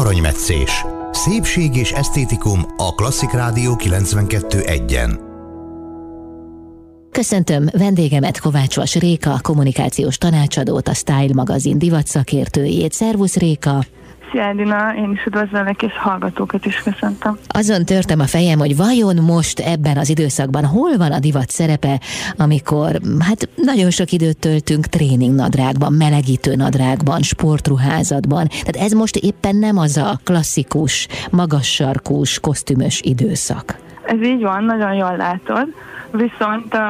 aranymetszés. Szépség és esztétikum a Klasszik Rádió 92.1-en. Köszöntöm vendégemet Kovács Vas Réka, kommunikációs tanácsadót, a Style magazin divat szakértőjét. Szervusz Réka! Szia Edina, én is üdvözlök, és hallgatókat is köszöntöm. Azon törtem a fejem, hogy vajon most ebben az időszakban hol van a divat szerepe, amikor hát nagyon sok időt töltünk tréningnadrágban, melegítő nadrágban, sportruházatban. Tehát ez most éppen nem az a klasszikus, magas sarkús, kosztümös időszak. Ez így van, nagyon jól látod. Viszont uh,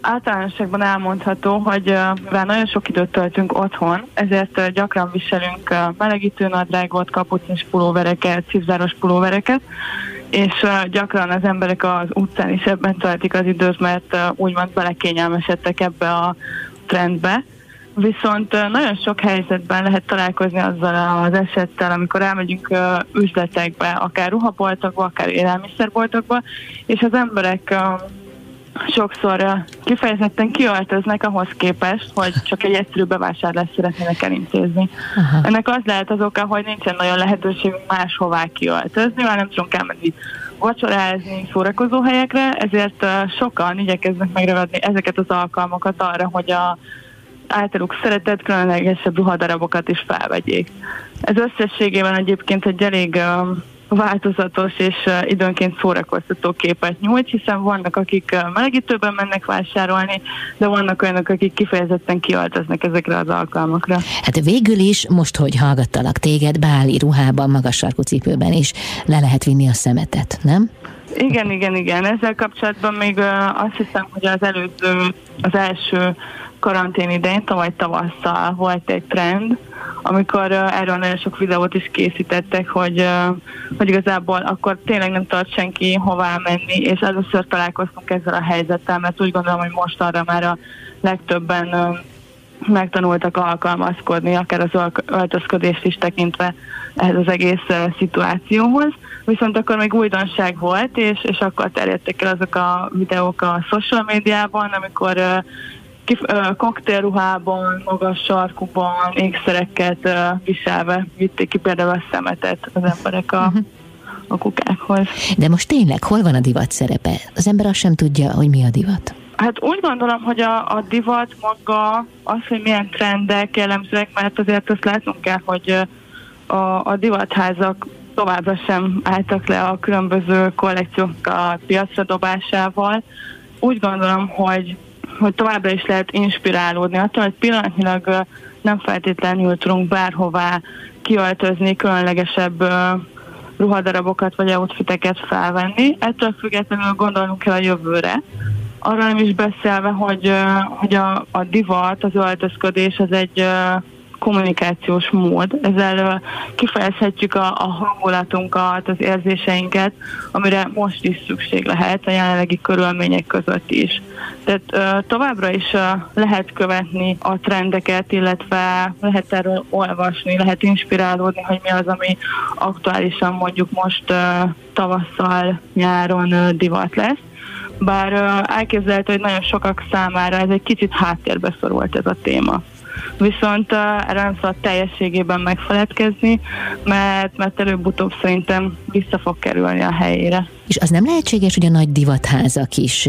általánosságban elmondható, hogy mivel nagyon sok időt töltünk otthon, ezért gyakran viselünk melegítő nadrágot, kapucnis pulóvereket, cipzáros pulóvereket, és gyakran az emberek az utcán is ebben töltik az időt, mert úgymond belekényelmesedtek ebbe a trendbe. Viszont nagyon sok helyzetben lehet találkozni azzal az esettel, amikor elmegyünk üzletekbe, akár ruhaboltokba, akár élelmiszerboltokba, és az emberek sokszor kifejezetten kiöltöznek ahhoz képest, hogy csak egy egyszerű bevásárlást szeretnének elintézni. Aha. Ennek az lehet az oka, hogy nincsen nagyon lehetőségünk máshová kiöltözni, mert nem tudunk elmenni vacsorázni szórakozó helyekre, ezért sokan igyekeznek megragadni ezeket az alkalmakat arra, hogy a általuk szeretett, különlegesebb ruhadarabokat is felvegyék. Ez összességében egyébként egy elég változatos és időnként szórakoztató képet nyújt, hiszen vannak, akik melegítőben mennek vásárolni, de vannak olyanok, akik kifejezetten kialtoznak ezekre az alkalmakra. Hát végül is, most, hogy hallgattalak téged, báli ruhában, magas sarkú cipőben is le lehet vinni a szemetet, nem? Igen, igen, igen. Ezzel kapcsolatban még azt hiszem, hogy az előző, az első karantén idején, tavaly tavasszal volt egy trend, amikor erről nagyon sok videót is készítettek, hogy, hogy igazából akkor tényleg nem tart senki hová menni, és először találkoztunk ezzel a helyzettel, mert úgy gondolom, hogy most arra már a legtöbben megtanultak alkalmazkodni, akár az öltözködést is tekintve ehhez az egész szituációhoz. Viszont akkor még újdonság volt, és, és akkor terjedtek el azok a videók a social médiában, amikor kif, uh, koktélruhában, magas sarkúban, ékszereket uh, viselve vitték ki például a szemetet az emberek a, uh-huh. a kukákhoz. De most tényleg hol van a divat szerepe? Az ember azt sem tudja, hogy mi a divat. Hát úgy gondolom, hogy a, a divat maga, az, hogy milyen trendek jellemzőek, mert azért azt látnunk kell, hogy a, a divatházak továbbra sem álltak le a különböző kollekciók a piacra dobásával. Úgy gondolom, hogy hogy továbbra is lehet inspirálódni. Attól, hogy pillanatnyilag nem feltétlenül tudunk bárhová kiöltözni különlegesebb ruhadarabokat vagy outfiteket felvenni. Ettől függetlenül gondolnunk kell a jövőre. Arra nem is beszélve, hogy, hogy a, a divat, az öltözködés az egy kommunikációs mód. Ezzel kifejezhetjük a, a hangulatunkat, az érzéseinket, amire most is szükség lehet a jelenlegi körülmények között is. Tehát továbbra is lehet követni a trendeket, illetve lehet erről olvasni, lehet inspirálódni, hogy mi az, ami aktuálisan mondjuk most tavasszal, nyáron divat lesz bár elképzelhető, hogy nagyon sokak számára ez egy kicsit háttérbe szorult ez a téma viszont erre nem szabad teljességében megfeledkezni, mert, mert előbb-utóbb szerintem vissza fog kerülni a helyére. És az nem lehetséges, hogy a nagy divatházak is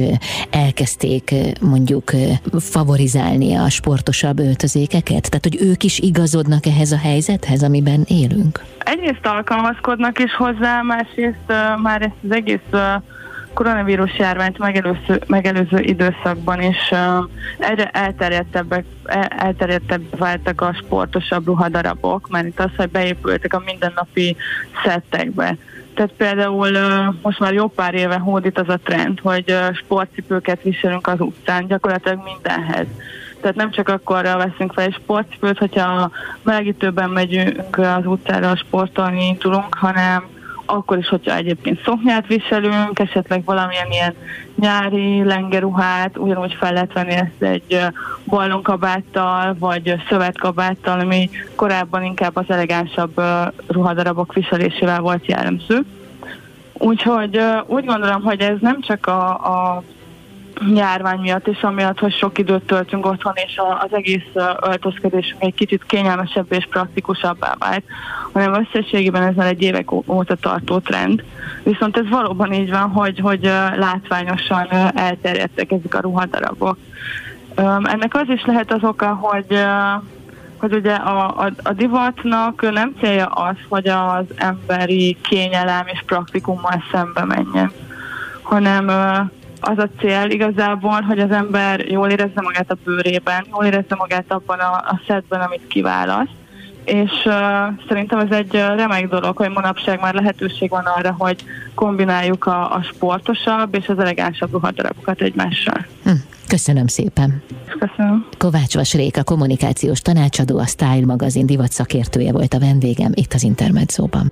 elkezdték mondjuk favorizálni a sportosabb öltözékeket? Tehát, hogy ők is igazodnak ehhez a helyzethez, amiben élünk? Egyrészt alkalmazkodnak is hozzá, másrészt már ezt az egész koronavírus járványt megelőző, megelőző időszakban is egyre elterjedtebbek, elterjedtebb váltak a sportosabb ruhadarabok, mert itt az, hogy beépültek a mindennapi szettekbe. Tehát például most már jó pár éve hódít az a trend, hogy sportcipőket viselünk az utcán, gyakorlatilag mindenhez. Tehát nem csak akkor veszünk fel egy sportcipőt, hogyha melegítőben megyünk az utcára sportolni indulunk, hanem akkor is, hogyha egyébként szoknyát viselünk, esetleg valamilyen ilyen nyári lengeruhát, ugyanúgy fel lehet venni ezt egy ballonkabáttal, vagy szövetkabáttal, ami korábban inkább az elegánsabb ruhadarabok viselésével volt jellemző. Úgyhogy úgy gondolom, hogy ez nem csak a, a járvány miatt, és amiatt, hogy sok időt töltünk otthon, és az egész öltözködésünk egy kicsit kényelmesebb és praktikusabbá vált, hanem összességében ez már egy évek óta tartó trend. Viszont ez valóban így van, hogy, hogy látványosan elterjedtek ezek a ruhadarabok. Ennek az is lehet az oka, hogy hogy ugye a, a, a divatnak nem célja az, hogy az emberi kényelem és praktikummal szembe menjen, hanem az a cél igazából, hogy az ember jól érezze magát a bőrében, jól érezze magát abban a, a szedben, amit kiválaszt, és uh, szerintem ez egy remek dolog, hogy manapság már lehetőség van arra, hogy kombináljuk a, a sportosabb és az elegánsabb ruhadarabokat egymással. Hm. Köszönöm szépen. Köszönöm. Kovács Vasréka, kommunikációs tanácsadó, a Style magazin divat szakértője volt a vendégem itt az Intermedzóban.